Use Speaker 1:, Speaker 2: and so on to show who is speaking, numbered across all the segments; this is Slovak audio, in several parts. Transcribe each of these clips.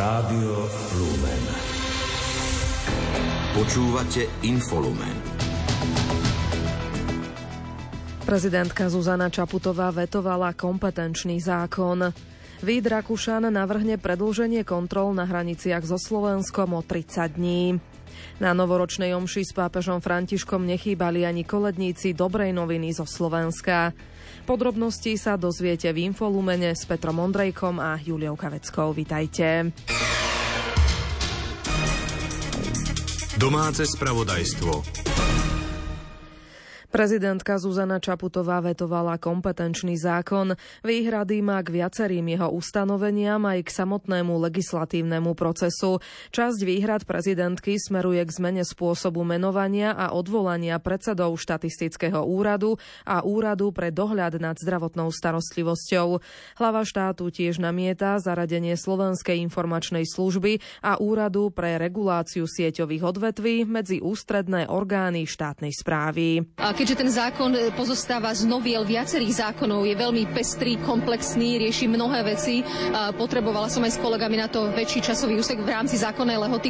Speaker 1: Rádio Lumen.
Speaker 2: Počúvate Infolumen.
Speaker 3: Prezidentka Zuzana Čaputová vetovala kompetenčný zákon. Vít Rakušan navrhne predlženie kontrol na hraniciach so Slovenskom o 30 dní. Na novoročnej omši s pápežom Františkom nechýbali ani koledníci dobrej noviny zo Slovenska. Podrobnosti sa dozviete v Infolumene s Petrom Ondrejkom a Juliou Kaveckou. Vitajte.
Speaker 2: Domáce spravodajstvo.
Speaker 3: Prezidentka Zuzana Čaputová vetovala kompetenčný zákon. Výhrady má k viacerým jeho ustanoveniam aj k samotnému legislatívnemu procesu. Časť výhrad prezidentky smeruje k zmene spôsobu menovania a odvolania predsedov štatistického úradu a úradu pre dohľad nad zdravotnou starostlivosťou. Hlava štátu tiež namieta zaradenie Slovenskej informačnej služby a úradu pre reguláciu sieťových odvetví medzi ústredné orgány štátnej správy
Speaker 4: keďže ten zákon e, pozostáva z noviel viacerých zákonov, je veľmi pestrý, komplexný, rieši mnohé veci. Potrebovala som aj s kolegami na to väčší časový úsek v rámci zákonnej lehoty.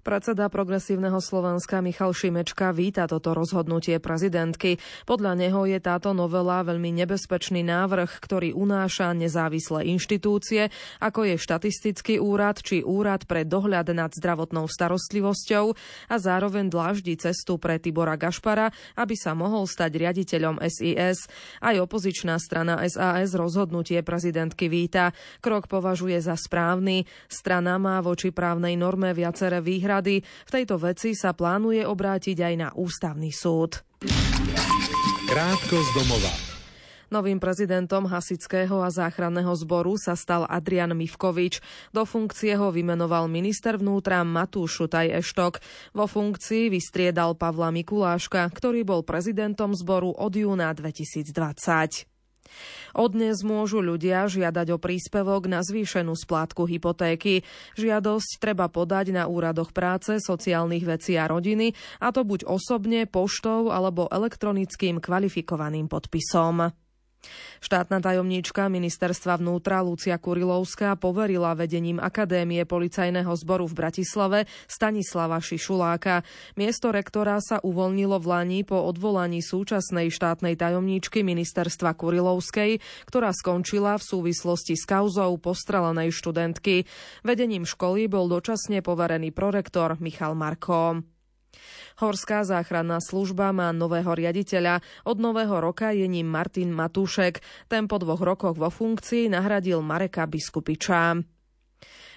Speaker 3: Predseda Progresívneho Slovenska Michal Šimečka víta toto rozhodnutie prezidentky. Podľa neho je táto novela veľmi nebezpečný návrh, ktorý unáša nezávislé inštitúcie, ako je štatistický úrad či úrad pre dohľad nad zdravotnou starostlivosťou a zároveň dláždi cestu pre Tibora Gašpara, aby sa mohol stať riaditeľom SIS. Aj opozičná strana SAS rozhodnutie prezidentky víta. Krok považuje za správny. Strana má voči právnej norme viaceré výhrady výhrady. V tejto veci sa plánuje obrátiť aj na ústavný súd.
Speaker 2: Krátko z domova.
Speaker 3: Novým prezidentom Hasického a záchranného zboru sa stal Adrian Mivkovič. Do funkcie ho vymenoval minister vnútra Matúš Šutaj Eštok. Vo funkcii vystriedal Pavla Mikuláška, ktorý bol prezidentom zboru od júna 2020. Od dnes môžu ľudia žiadať o príspevok na zvýšenú splátku hypotéky. Žiadosť treba podať na úradoch práce, sociálnych vecí a rodiny, a to buď osobne, poštou alebo elektronickým kvalifikovaným podpisom. Štátna tajomníčka ministerstva vnútra Lucia Kurilovská poverila vedením Akadémie policajného zboru v Bratislave Stanislava Šišuláka. Miesto rektora sa uvoľnilo v Lani po odvolaní súčasnej štátnej tajomníčky ministerstva Kurilovskej, ktorá skončila v súvislosti s kauzou postrelenej študentky. Vedením školy bol dočasne poverený prorektor Michal Marko. Horská záchranná služba má nového riaditeľa. Od nového roka je ním Martin Matúšek. Ten po dvoch rokoch vo funkcii nahradil Mareka Biskupiča.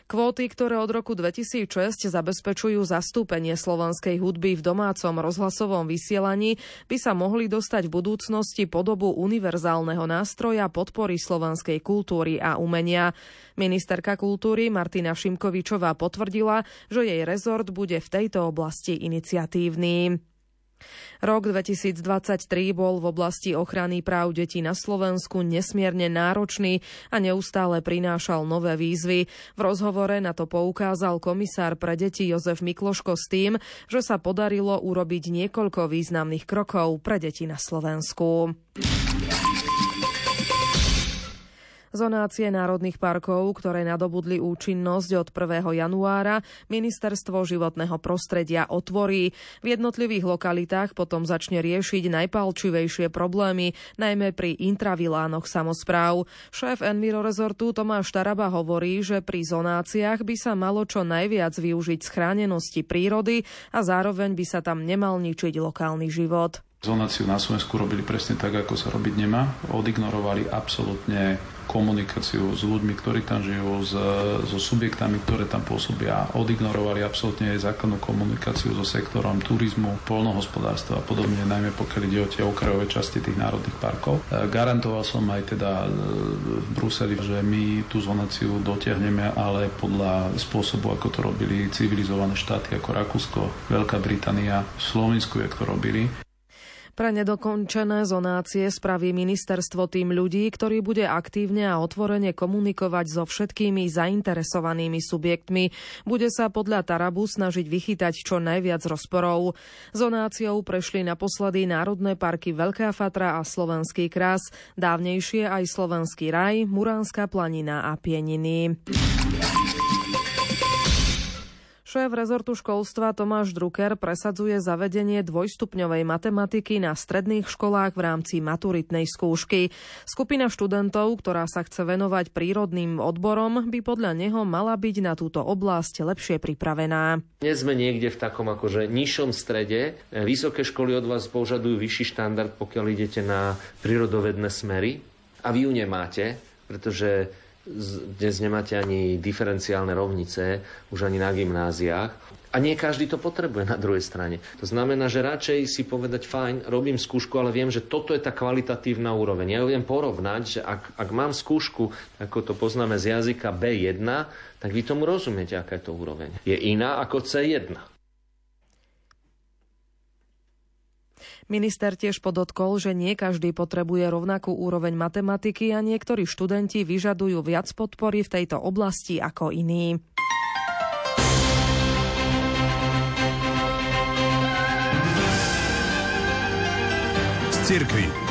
Speaker 3: Kvóty, ktoré od roku 2006 zabezpečujú zastúpenie slovenskej hudby v domácom rozhlasovom vysielaní, by sa mohli dostať v budúcnosti podobu univerzálneho nástroja podpory slovenskej kultúry a umenia. Ministerka kultúry Martina Šimkovičová potvrdila, že jej rezort bude v tejto oblasti iniciatívny. Rok 2023 bol v oblasti ochrany práv detí na Slovensku nesmierne náročný a neustále prinášal nové výzvy. V rozhovore na to poukázal komisár pre deti Jozef Mikloško s tým, že sa podarilo urobiť niekoľko významných krokov pre deti na Slovensku. Zonácie národných parkov, ktoré nadobudli účinnosť od 1. januára, ministerstvo životného prostredia otvorí. V jednotlivých lokalitách potom začne riešiť najpalčivejšie problémy, najmä pri intravilánoch samozpráv. Šéf Enviro rezortu Tomáš Taraba hovorí, že pri zonáciách by sa malo čo najviac využiť schránenosti prírody a zároveň by sa tam nemal ničiť lokálny život.
Speaker 5: Zonáciu na Slovensku robili presne tak, ako sa robiť nemá. Odignorovali absolútne komunikáciu s ľuďmi, ktorí tam žijú, s, so subjektami, ktoré tam pôsobia. Odignorovali absolútne aj základnú komunikáciu so sektorom turizmu, polnohospodárstva a podobne, najmä pokiaľ ide o tie okrajové časti tých národných parkov. E, garantoval som aj teda e, v Bruseli, že my tú zonáciu dotiahneme, ale podľa spôsobu, ako to robili civilizované štáty ako Rakúsko, Veľká Británia, Slovensku, jak to robili.
Speaker 3: Pre nedokončené zonácie spraví ministerstvo tým ľudí, ktorý bude aktívne a otvorene komunikovať so všetkými zainteresovanými subjektmi. Bude sa podľa Tarabu snažiť vychytať čo najviac rozporov. Zonáciou prešli naposledy Národné parky Veľká Fatra a Slovenský krás, dávnejšie aj Slovenský raj, Muránska planina a Pieniny. Šéf rezortu školstva Tomáš Drucker presadzuje zavedenie dvojstupňovej matematiky na stredných školách v rámci maturitnej skúšky. Skupina študentov, ktorá sa chce venovať prírodným odborom, by podľa neho mala byť na túto oblasť lepšie pripravená.
Speaker 6: Dnes sme niekde v takom akože nižšom strede. Vysoké školy od vás požadujú vyšší štandard, pokiaľ idete na prírodovedné smery a vy ju nemáte, pretože dnes nemáte ani diferenciálne rovnice, už ani na gymnáziách. A nie každý to potrebuje na druhej strane. To znamená, že radšej si povedať, fajn, robím skúšku, ale viem, že toto je tá kvalitatívna úroveň. Ja ju viem porovnať, že ak, ak mám skúšku, ako to poznáme z jazyka B1, tak vy tomu rozumiete, aká je to úroveň. Je iná ako C1.
Speaker 3: Minister tiež podotkol, že nie každý potrebuje rovnakú úroveň matematiky a niektorí študenti vyžadujú viac podpory v tejto oblasti ako iní.
Speaker 2: Cirkvi.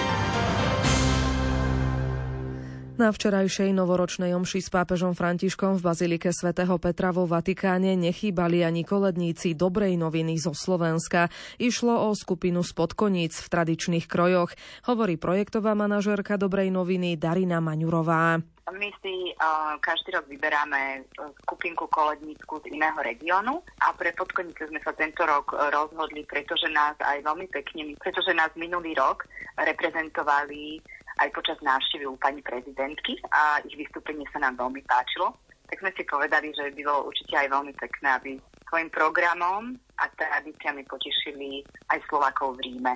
Speaker 3: Na včerajšej novoročnej omši s pápežom Františkom v Bazilike svätého Petra vo Vatikáne nechýbali ani koledníci dobrej noviny zo Slovenska. Išlo o skupinu spodkoníc v tradičných krojoch, hovorí projektová manažérka dobrej noviny Darina Maňurová.
Speaker 7: My si uh, každý rok vyberáme skupinku kolednícku z iného regiónu a pre Podkonice sme sa tento rok rozhodli, pretože nás aj veľmi pekne, pretože nás minulý rok reprezentovali aj počas návštevy u pani prezidentky a ich vystúpenie sa nám veľmi páčilo. Tak sme si povedali, že by bolo určite aj veľmi pekné, aby svojim programom a tradíciami potešili aj Slovakov v Ríme.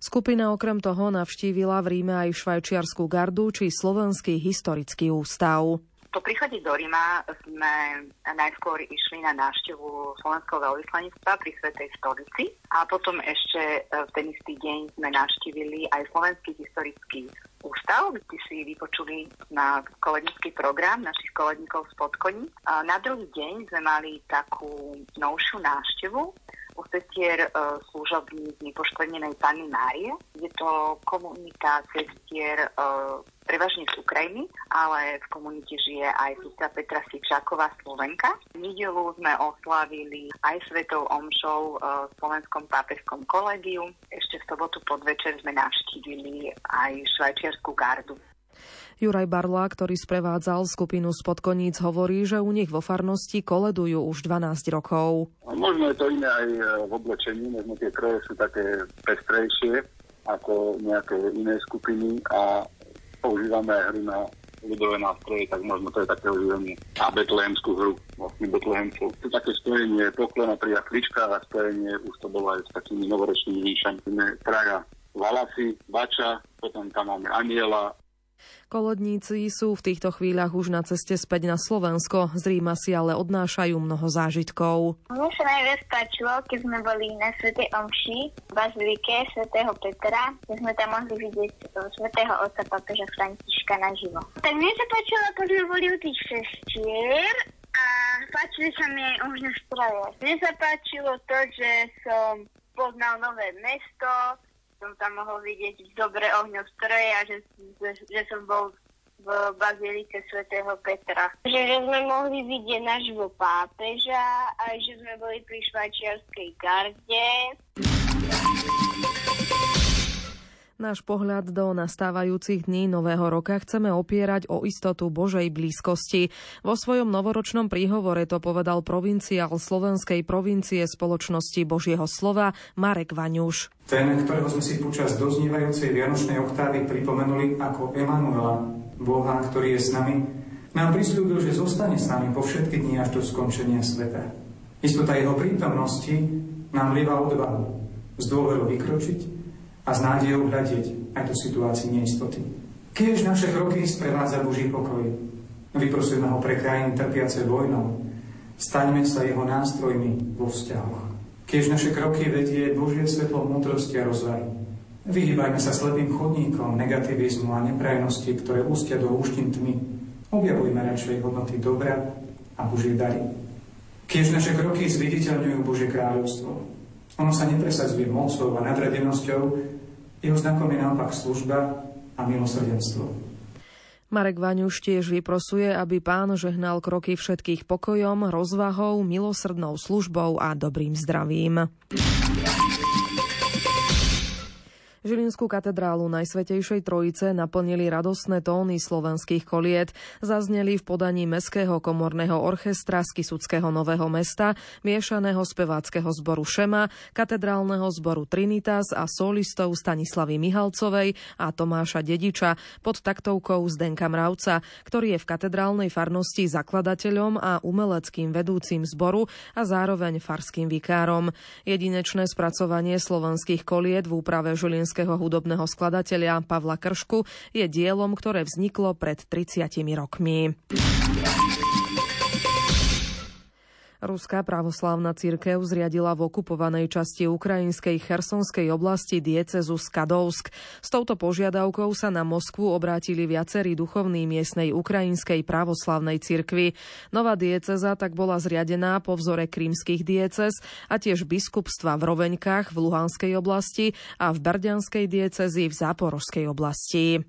Speaker 3: Skupina okrem toho navštívila v Ríme aj švajčiarskú gardu či Slovenský historický ústav.
Speaker 7: Po príchode do Ríma sme najskôr išli na návštevu Slovenského veľvyslanectva pri Svetej stolici a potom ešte e, v ten istý deň sme navštívili aj Slovenský historický ústav, kde si vypočuli na kolednický program našich koledníkov z Podkoní. Na druhý deň sme mali takú novšiu návštevu sestier e, služobní z nepoštvrnenej Panny Márie. Je to komunita sestier e, prevažne z Ukrajiny, ale v komunite žije aj sestra Petra Sivčáková Slovenka. Nedelu sme oslavili aj svetou omšou e, v Slovenskom pápežskom kolegiu. Ešte v sobotu podvečer sme navštívili aj švajčiarsku gardu.
Speaker 3: Juraj Barla, ktorý sprevádzal skupinu spod koníc, hovorí, že u nich vo farnosti koledujú už 12 rokov.
Speaker 8: Možno je to iné aj e, v oblečení, možno tie kroje sú také pestrejšie ako nejaké iné skupiny a používame hry na ľudové nástroje, tak možno to je také oživenie. A betlehemskú hru, vlastne betlehemcov. To také spojenie poklona pri akličkách a spojenie už to bolo aj s takými novoročnými výšami. Traja Valasy, Bača, potom tam máme Aniela,
Speaker 3: Kolodníci sú v týchto chvíľach už na ceste späť na Slovensko. Z Ríma si ale odnášajú mnoho zážitkov.
Speaker 9: Mne sa najviac páčilo, keď sme boli na Svetej Omši v Bazilike svätého Petra, kde sme tam mohli vidieť svätého otca papeža Františka naživo. Tak mne sa páčilo, ako sme boli u tých sestier a páčili sa mi aj ohňa stroje. Mne sa páčilo to, že som poznal nové mesto, som tam mohol vidieť dobre ohňostroje a že, že som bol v bazilike svätého Petra. Že, že sme mohli vidieť nášho pápeža a že sme boli pri švajčiarskej garde.
Speaker 3: Náš pohľad do nastávajúcich dní Nového roka chceme opierať o istotu Božej blízkosti. Vo svojom novoročnom príhovore to povedal provinciál Slovenskej provincie spoločnosti Božieho slova Marek Vaňuš.
Speaker 10: Ten, ktorého sme si počas doznívajúcej Vianočnej oktávy pripomenuli ako Emanuela, Boha, ktorý je s nami, nám prislúbil, že zostane s nami po všetky dni až do skončenia sveta. Istota jeho prítomnosti nám lieva odvahu z dôveru vykročiť a s nádejou hľadieť aj do situácii neistoty. Keď naše kroky sprevádza Boží pokoj, vyprosujeme ho pre krajiny trpiace vojnou, staňme sa jeho nástrojmi vo vzťahoch. Keď naše kroky vedie Božie svetlo múdrosti a rozvahy, vyhýbajme sa slepým chodníkom negativizmu a neprajnosti, ktoré ústia do úštin tmy. Objavujme radšej hodnoty dobra a Božie dary. Keď naše kroky zviditeľňujú Božie kráľovstvo, ono sa nepresadzuje mocou a nadradenosťou, jeho znakom je naopak služba a milosrdenstvo.
Speaker 3: Marek Vaňuš tiež vyprosuje, aby pán žehnal kroky všetkých pokojom, rozvahou, milosrdnou službou a dobrým zdravím. Žilinskú katedrálu Najsvetejšej Trojice naplnili radostné tóny slovenských koliet. Zazneli v podaní Mestského komorného orchestra z Kisuckého Nového mesta, miešaného speváckého zboru Šema, katedrálneho zboru Trinitas a solistov Stanislavy Mihalcovej a Tomáša Dediča pod taktovkou Zdenka Mravca, ktorý je v katedrálnej farnosti zakladateľom a umeleckým vedúcim zboru a zároveň farským vikárom. Jedinečné spracovanie slovenských koliet v úprave Žilinského slovenského hudobného skladateľa Pavla Kršku je dielom, ktoré vzniklo pred 30 rokmi. Ruská pravoslávna církev zriadila v okupovanej časti ukrajinskej chersonskej oblasti diecezu Skadovsk. S touto požiadavkou sa na Moskvu obrátili viacerí duchovní miestnej ukrajinskej pravoslavnej cirkvi. Nová dieceza tak bola zriadená po vzore krímskych diecez a tiež biskupstva v Roveňkách v Luhanskej oblasti a v Berďanskej diecezi v Záporožskej oblasti.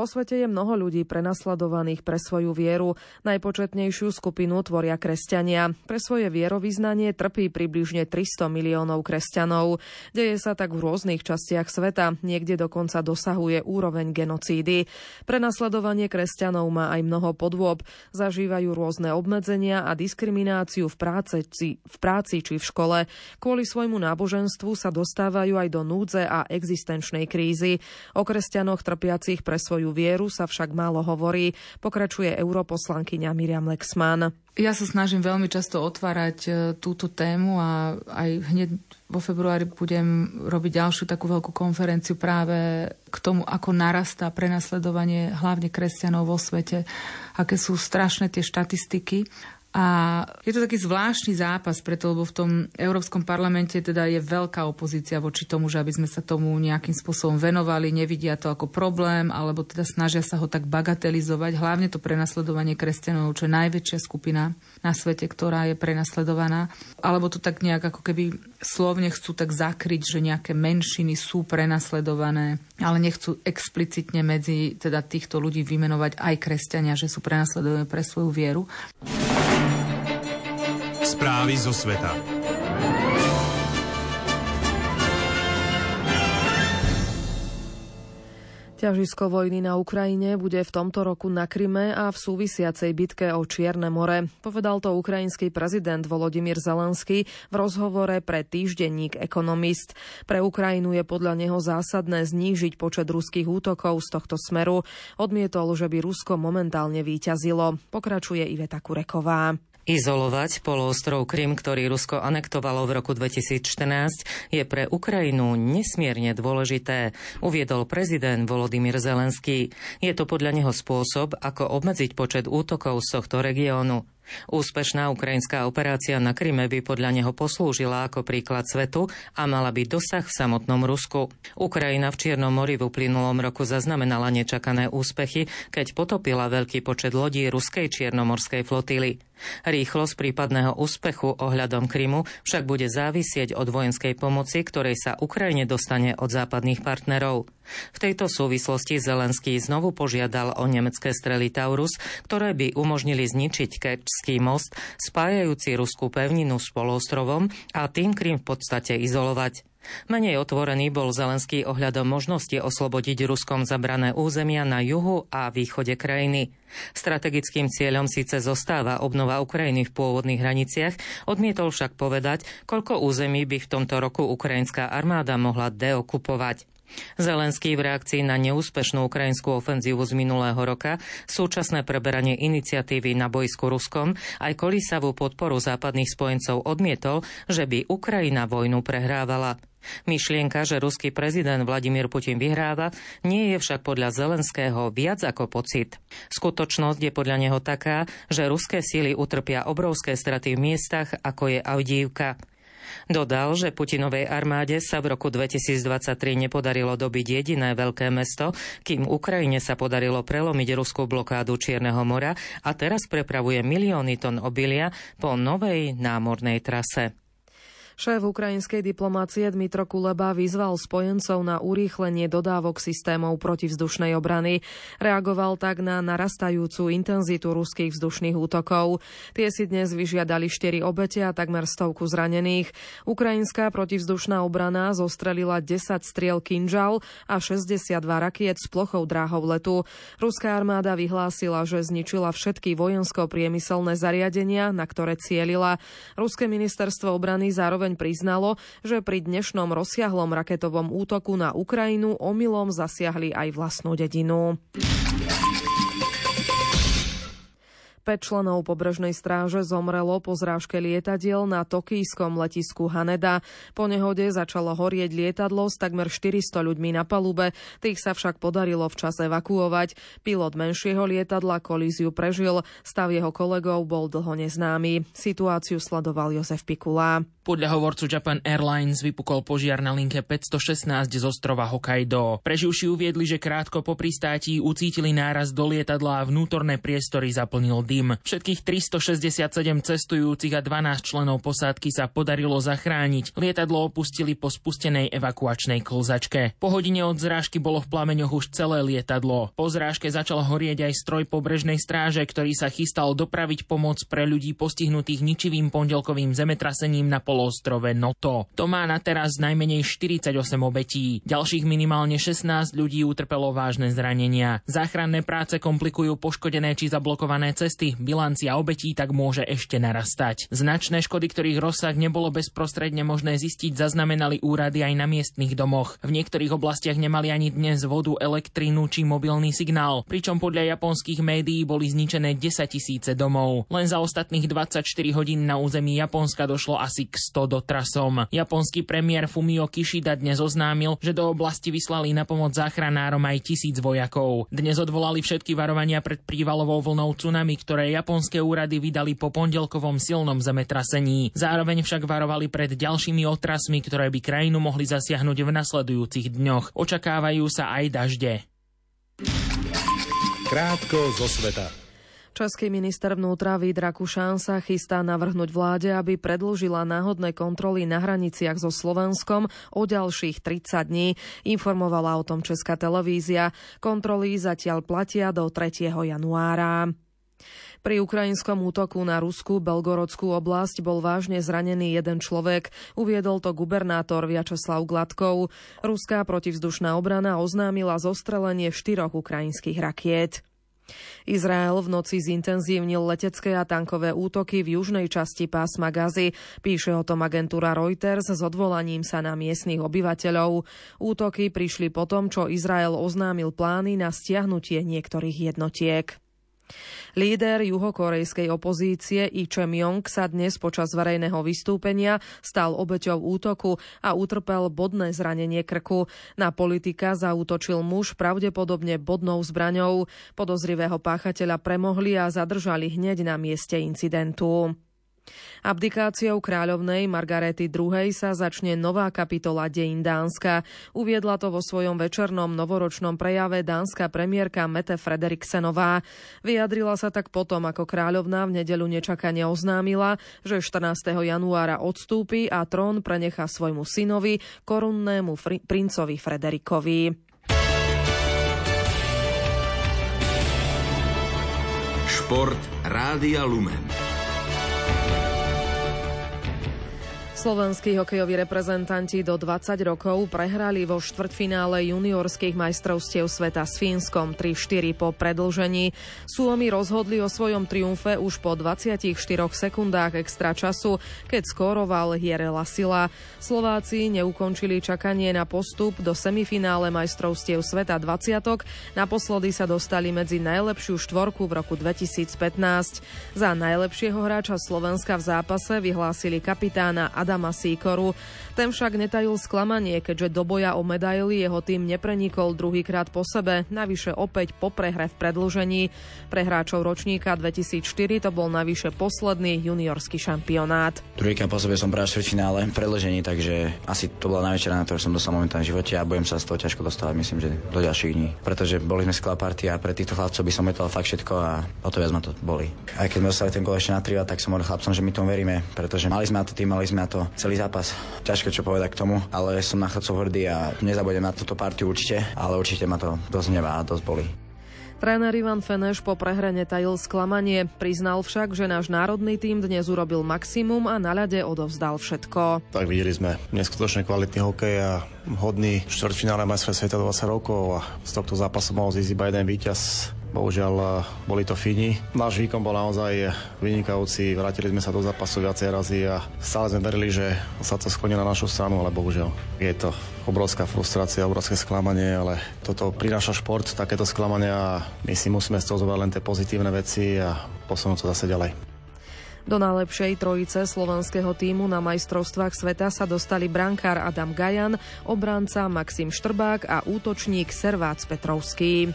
Speaker 3: Vo svete je mnoho ľudí prenasledovaných pre svoju vieru. Najpočetnejšiu skupinu tvoria kresťania. Pre svoje vierovýznanie trpí približne 300 miliónov kresťanov. Deje sa tak v rôznych častiach sveta, niekde dokonca dosahuje úroveň genocídy. Prenasledovanie kresťanov má aj mnoho podôb. Zažívajú rôzne obmedzenia a diskrimináciu v práci, v práci či v škole. Kvôli svojmu náboženstvu sa dostávajú aj do núdze a existenčnej krízy. O kresťanoch trpiacich pre svoju vieru sa však málo hovorí, pokračuje europoslankyňa Miriam Lexman.
Speaker 11: Ja sa snažím veľmi často otvárať e, túto tému a aj hneď vo februári budem robiť ďalšiu takú veľkú konferenciu práve k tomu, ako narastá prenasledovanie hlavne kresťanov vo svete, aké sú strašné tie štatistiky a je to taký zvláštny zápas, preto lebo v tom Európskom parlamente teda je veľká opozícia voči tomu, že aby sme sa tomu nejakým spôsobom venovali, nevidia to ako problém, alebo teda snažia sa ho tak bagatelizovať, hlavne to prenasledovanie kresťanov, čo je najväčšia skupina na svete, ktorá je prenasledovaná. Alebo to tak nejak ako keby slovne chcú tak zakryť, že nejaké menšiny sú prenasledované, ale nechcú explicitne medzi teda týchto ľudí vymenovať aj kresťania, že sú prenasledované pre svoju vieru.
Speaker 2: Správy zo sveta.
Speaker 3: Ťažisko vojny na Ukrajine bude v tomto roku na Kryme a v súvisiacej bitke o Čierne more. Povedal to ukrajinský prezident Volodymyr Zelenský v rozhovore pre týždenník Economist. Pre Ukrajinu je podľa neho zásadné znížiť počet ruských útokov z tohto smeru. Odmietol, že by Rusko momentálne výťazilo. Pokračuje Iveta Kureková.
Speaker 12: Izolovať poloostrov Krym, ktorý Rusko anektovalo v roku 2014, je pre Ukrajinu nesmierne dôležité, uviedol prezident Volodymyr Zelenský. Je to podľa neho spôsob, ako obmedziť počet útokov z tohto regiónu. Úspešná ukrajinská operácia na Kryme by podľa neho poslúžila ako príklad svetu a mala by dosah v samotnom Rusku. Ukrajina v Čiernom mori v uplynulom roku zaznamenala nečakané úspechy, keď potopila veľký počet lodí ruskej čiernomorskej flotily. Rýchlosť prípadného úspechu ohľadom Krymu však bude závisieť od vojenskej pomoci, ktorej sa Ukrajine dostane od západných partnerov. V tejto súvislosti Zelenský znovu požiadal o nemecké strely Taurus, ktoré by umožnili zničiť Kečský most, spájajúci ruskú pevninu s polostrovom a tým Krym v podstate izolovať. Menej otvorený bol Zelenský ohľadom možnosti oslobodiť Ruskom zabrané územia na juhu a východe krajiny. Strategickým cieľom síce zostáva obnova Ukrajiny v pôvodných hraniciach, odmietol však povedať, koľko území by v tomto roku ukrajinská armáda mohla deokupovať. Zelenský v reakcii na neúspešnú ukrajinskú ofenzívu z minulého roka, súčasné preberanie iniciatívy na bojsku Ruskom aj kolísavú podporu západných spojencov odmietol, že by Ukrajina vojnu prehrávala. Myšlienka, že ruský prezident Vladimír Putin vyhráva, nie je však podľa Zelenského viac ako pocit. Skutočnosť je podľa neho taká, že ruské síly utrpia obrovské straty v miestach, ako je Audívka. Dodal, že Putinovej armáde sa v roku 2023 nepodarilo dobiť jediné veľké mesto, kým Ukrajine sa podarilo prelomiť ruskú blokádu Čierneho mora a teraz prepravuje milióny tón obilia po novej námornej trase.
Speaker 3: Šéf ukrajinskej diplomácie Dmitro Kuleba vyzval spojencov na urýchlenie dodávok systémov protivzdušnej obrany. Reagoval tak na narastajúcu intenzitu ruských vzdušných útokov. Tie si dnes vyžiadali 4 obete a takmer stovku zranených. Ukrajinská protivzdušná obrana zostrelila 10 striel Kinžal a 62 rakiet s plochou dráhov letu. Ruská armáda vyhlásila, že zničila všetky vojensko-priemyselné zariadenia, na ktoré cielila. Ruské ministerstvo obrany zároveň zároveň priznalo, že pri dnešnom rozsiahlom raketovom útoku na Ukrajinu omylom zasiahli aj vlastnú dedinu. 5 členov pobrežnej stráže zomrelo po zrážke lietadiel na tokijskom letisku Haneda. Po nehode začalo horieť lietadlo s takmer 400 ľuďmi na palube, tých sa však podarilo včas evakuovať. Pilot menšieho lietadla kolíziu prežil, stav jeho kolegov bol dlho neznámy. Situáciu sledoval Jozef Pikula.
Speaker 13: Podľa hovorcu Japan Airlines vypukol požiar na linke 516 z ostrova Hokkaido. Preživší uviedli, že krátko po pristátí ucítili náraz do lietadla a vnútorné priestory zaplnil dym. Všetkých 367 cestujúcich a 12 členov posádky sa podarilo zachrániť. Lietadlo opustili po spustenej evakuačnej klzačke. Po hodine od zrážky bolo v plameňoch už celé lietadlo. Po zrážke začal horieť aj stroj pobrežnej stráže, ktorý sa chystal dopraviť pomoc pre ľudí postihnutých ničivým pondelkovým zemetrasením na polo poloostrove Noto. To má na teraz najmenej 48 obetí. Ďalších minimálne 16 ľudí utrpelo vážne zranenia. Záchranné práce komplikujú poškodené či zablokované cesty. Bilancia obetí tak môže ešte narastať. Značné škody, ktorých rozsah nebolo bezprostredne možné zistiť, zaznamenali úrady aj na miestnych domoch. V niektorých oblastiach nemali ani dnes vodu, elektrínu či mobilný signál, pričom podľa japonských médií boli zničené 10 tisíce domov. Len za ostatných 24 hodín na území Japonska došlo asi k 100 dotrasom. Japonský premiér Fumio Kishida dnes oznámil, že do oblasti vyslali na pomoc záchranárom aj tisíc vojakov. Dnes odvolali všetky varovania pred prívalovou vlnou tsunami, ktoré japonské úrady vydali po pondelkovom silnom zemetrasení. Zároveň však varovali pred ďalšími otrasmi, ktoré by krajinu mohli zasiahnuť v nasledujúcich dňoch. Očakávajú sa aj dažde.
Speaker 2: Krátko zo sveta.
Speaker 3: Český minister vnútra Vít Rakušan sa chystá navrhnúť vláde, aby predlžila náhodné kontroly na hraniciach so Slovenskom o ďalších 30 dní. Informovala o tom Česká televízia. Kontroly zatiaľ platia do 3. januára. Pri ukrajinskom útoku na Rusku Belgorodskú oblasť bol vážne zranený jeden človek, uviedol to gubernátor Vyačeslav Gladkov. Ruská protivzdušná obrana oznámila zostrelenie štyroch ukrajinských rakiet. Izrael v noci zintenzívnil letecké a tankové útoky v južnej časti pásma Gazy. Píše o tom agentúra Reuters s odvolaním sa na miestnych obyvateľov. Útoky prišli potom, čo Izrael oznámil plány na stiahnutie niektorých jednotiek. Líder juhokorejskej opozície I Chemyong sa dnes počas verejného vystúpenia stal obeťou útoku a utrpel bodné zranenie krku. Na politika zaútočil muž pravdepodobne bodnou zbraňou. Podozrivého páchateľa premohli a zadržali hneď na mieste incidentu. Abdikáciou kráľovnej Margarety II. sa začne nová kapitola dejín Dánska. Uviedla to vo svojom večernom novoročnom prejave dánska premiérka Mette Frederiksenová. Vyjadrila sa tak potom, ako kráľovná v nedelu nečakane oznámila, že 14. januára odstúpi a trón prenecha svojmu synovi, korunnému fri- princovi Frederikovi.
Speaker 1: Šport Rádia Lumen.
Speaker 3: Slovenskí hokejoví reprezentanti do 20 rokov prehrali vo štvrtfinále juniorských majstrovstiev sveta s Fínskom 3-4 po predlžení. Suomi rozhodli o svojom triumfe už po 24 sekundách extra času, keď skóroval Hierela Sila. Slováci neukončili čakanie na postup do semifinále majstrovstiev sveta 20. Naposledy sa dostali medzi najlepšiu štvorku v roku 2015. Za najlepšieho hráča Slovenska v zápase vyhlásili kapitána Adam Adama Sýkoru. Ten však netajil sklamanie, keďže do boja o medaily jeho tým neprenikol druhýkrát po sebe, navyše opäť po prehre v predlžení. Pre hráčov ročníka 2004 to bol navyše posledný juniorský šampionát.
Speaker 14: Druhýkrát po sebe som bral v finále v predlžení, takže asi to bola najväčšia na ktorú som dostal momentálne v živote a budem sa z toho ťažko dostávať, myslím, že do ďalších dní. Pretože boli sme skvelá partia a pre týchto chlapcov by som metal fakt všetko a o to viac ma to boli. Aj keď sme dostali ten gol ešte na triva, tak som hovoril chlapcom, že my tomu veríme, pretože mali sme na to tým, mali sme na to to celý zápas. Ťažké čo povedať k tomu, ale som na chodcov hrdý a nezabudem na túto partiu určite, ale určite ma to dosť nevá a dosť boli.
Speaker 3: Tréner Ivan Feneš po prehre netajil sklamanie. Priznal však, že náš národný tým dnes urobil maximum a na ľade odovzdal všetko.
Speaker 15: Tak videli sme neskutočne kvalitný hokej a hodný štvrťfinále majstra sveta 20 rokov a z tohto zápasu mohol zísť iba jeden víťaz Bohužiaľ eh, boli to Fíni. Náš výkon bol naozaj vynikajúci, vrátili sme sa do zápasu viacej razy a stále sme verili, že sa to skloní na našu stranu, ale bohužiaľ je to obrovská frustrácia, obrovské sklamanie, ale toto prináša šport, takéto sklamania a my si musíme z toho zobrať len tie pozitívne veci a posunúť to zase ďalej.
Speaker 3: Do najlepšej trojice slovenského týmu na majstrovstvách sveta sa dostali brankár Adam Gajan, obranca Maxim Štrbák a útočník Servác Petrovský.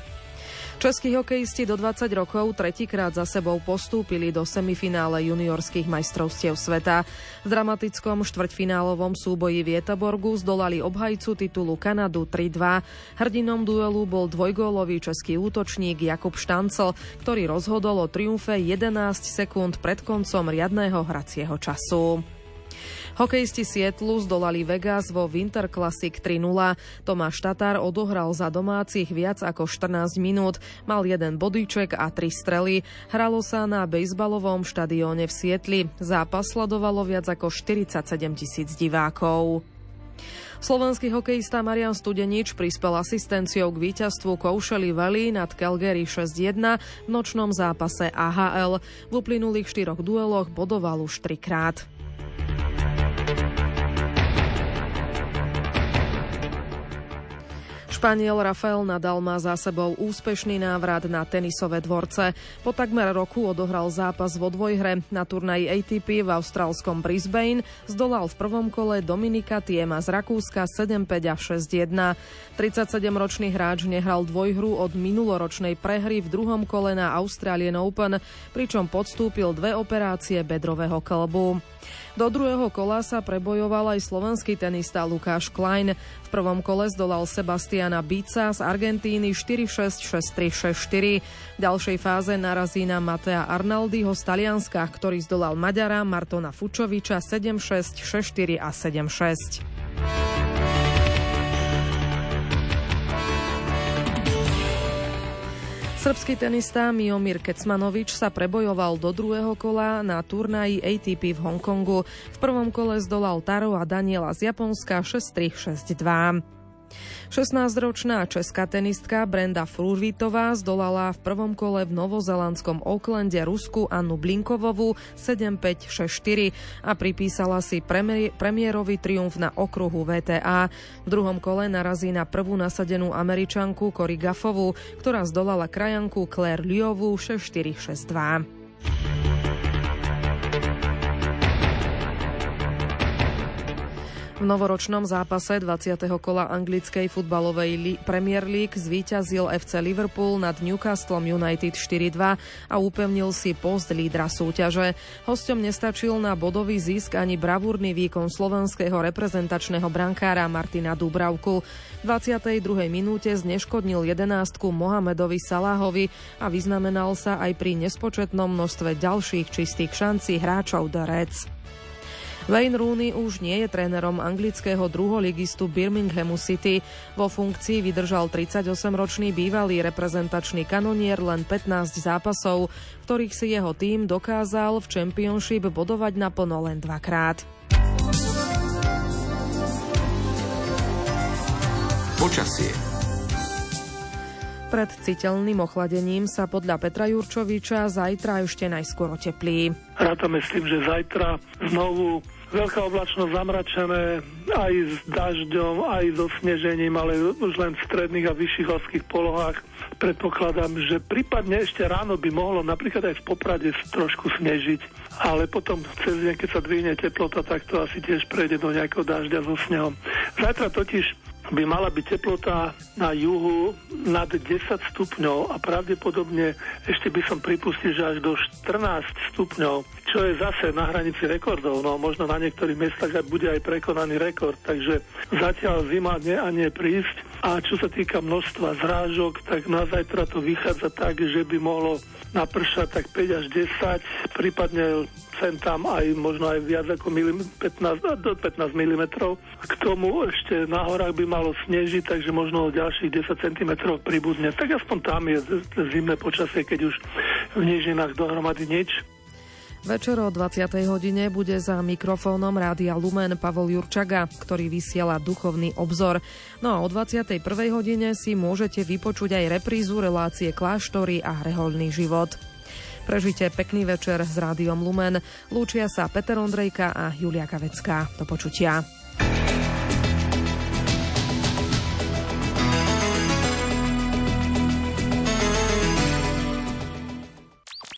Speaker 3: Českí hokejisti do 20 rokov tretíkrát za sebou postúpili do semifinále juniorských majstrovstiev sveta. V dramatickom štvrťfinálovom súboji v Jeteborgu zdolali obhajcu titulu Kanadu 3-2. Hrdinom duelu bol dvojgólový český útočník Jakub Štancel, ktorý rozhodol o triumfe 11 sekúnd pred koncom riadného hracieho času. Hokejisti Sietlu zdolali Vegas vo Winter Classic 3-0. Tomáš Tatár odohral za domácich viac ako 14 minút, mal jeden bodíček a tri strely. Hralo sa na bejsbalovom štadióne v Sietli. Zápas sledovalo viac ako 47 tisíc divákov. Slovenský hokejista Marian Studenič prispel asistenciou k víťazstvu Koušeli Valley nad Calgary 6-1 v nočnom zápase AHL. V uplynulých štyroch dueloch bodoval už trikrát. Španiel Rafael Nadal má za sebou úspešný návrat na tenisové dvorce. Po takmer roku odohral zápas vo dvojhre. Na turnaji ATP v austrálskom Brisbane zdolal v prvom kole Dominika Tiema z Rakúska 7-5 a 6-1. 37-ročný hráč nehral dvojhru od minuloročnej prehry v druhom kole na Australian Open, pričom podstúpil dve operácie bedrového klbu. Do druhého kola sa prebojoval aj slovenský tenista Lukáš Klein. Prvom kole zdolal Sebastiana Bica z Argentíny 4-6, 6-3, 6-4. V ďalšej fáze narazí na Matea Arnaldiho z Talianska, ktorý zdolal Maďara Martona Fučoviča 7-6, 6-4 a 7-6. Srbský tenista Miomir Kecmanovič sa prebojoval do druhého kola na turnaji ATP v Hongkongu. V prvom kole zdolal Taro a Daniela z Japonska 6-3, 6-2. 16-ročná česká tenistka Brenda Fruvitová zdolala v prvom kole v novozelandskom Oaklande Rusku Annu Blinkovovú 7-5-6-4 a pripísala si premiérový triumf na okruhu VTA. V druhom kole narazí na prvú nasadenú američanku Cory Gaffovú, ktorá zdolala krajanku Claire Liovú 6-4-6-2. Novoročnom zápase 20. kola anglickej futbalovej Premier League zvíťazil FC Liverpool nad Newcastle United 4-2 a upevnil si post lídra súťaže. Hostom nestačil na bodový zisk ani bravúrny výkon slovenského reprezentačného brankára Martina Dubravku. V 22. minúte zneškodnil jedenástku Mohamedovi Salahovi a vyznamenal sa aj pri nespočetnom množstve ďalších čistých šancí hráčov The Reds. Wayne Rooney už nie je trénerom anglického druholigistu Birminghamu City. Vo funkcii vydržal 38-ročný bývalý reprezentačný kanonier len 15 zápasov, v ktorých si jeho tým dokázal v Championship bodovať naplno len dvakrát.
Speaker 1: Počasie
Speaker 3: pred citeľným ochladením sa podľa Petra Jurčoviča zajtra ešte najskôr oteplí.
Speaker 16: Rátame s tým, že zajtra znovu veľká oblačnosť zamračené aj s dažďom, aj so snežením, ale už len v stredných a vyšších horských polohách. Predpokladám, že prípadne ešte ráno by mohlo napríklad aj v Poprade trošku snežiť, ale potom cez deň, keď sa dvihne teplota, tak to asi tiež prejde do nejakého dažďa so snehom. Zajtra totiž by mala byť teplota na juhu nad 10 stupňov a pravdepodobne ešte by som pripustil, že až do 14 stupňov, čo je zase na hranici rekordov. No možno na niektorých miestach aj bude aj prekonaný rekord, takže zatiaľ zima nie a nie prísť. A čo sa týka množstva zrážok, tak na zajtra to vychádza tak, že by mohlo napršať tak 5 až 10, prípadne sem tam aj možno aj viac ako 15, do 15 mm. K tomu ešte na horách by malo snežiť, takže možno ďalších 10 cm pribudne. Tak aspoň tam je zimné počasie, keď už v nížinách dohromady nič.
Speaker 3: Večer o 20. hodine bude za mikrofónom Rádia Lumen Pavol Jurčaga, ktorý vysiela duchovný obzor. No a o 21. hodine si môžete vypočuť aj reprízu relácie Kláštory a rehoľný život. Prežite pekný večer s Rádiom Lumen. Lúčia sa Peter Ondrejka a Julia Kavecká. Do počutia.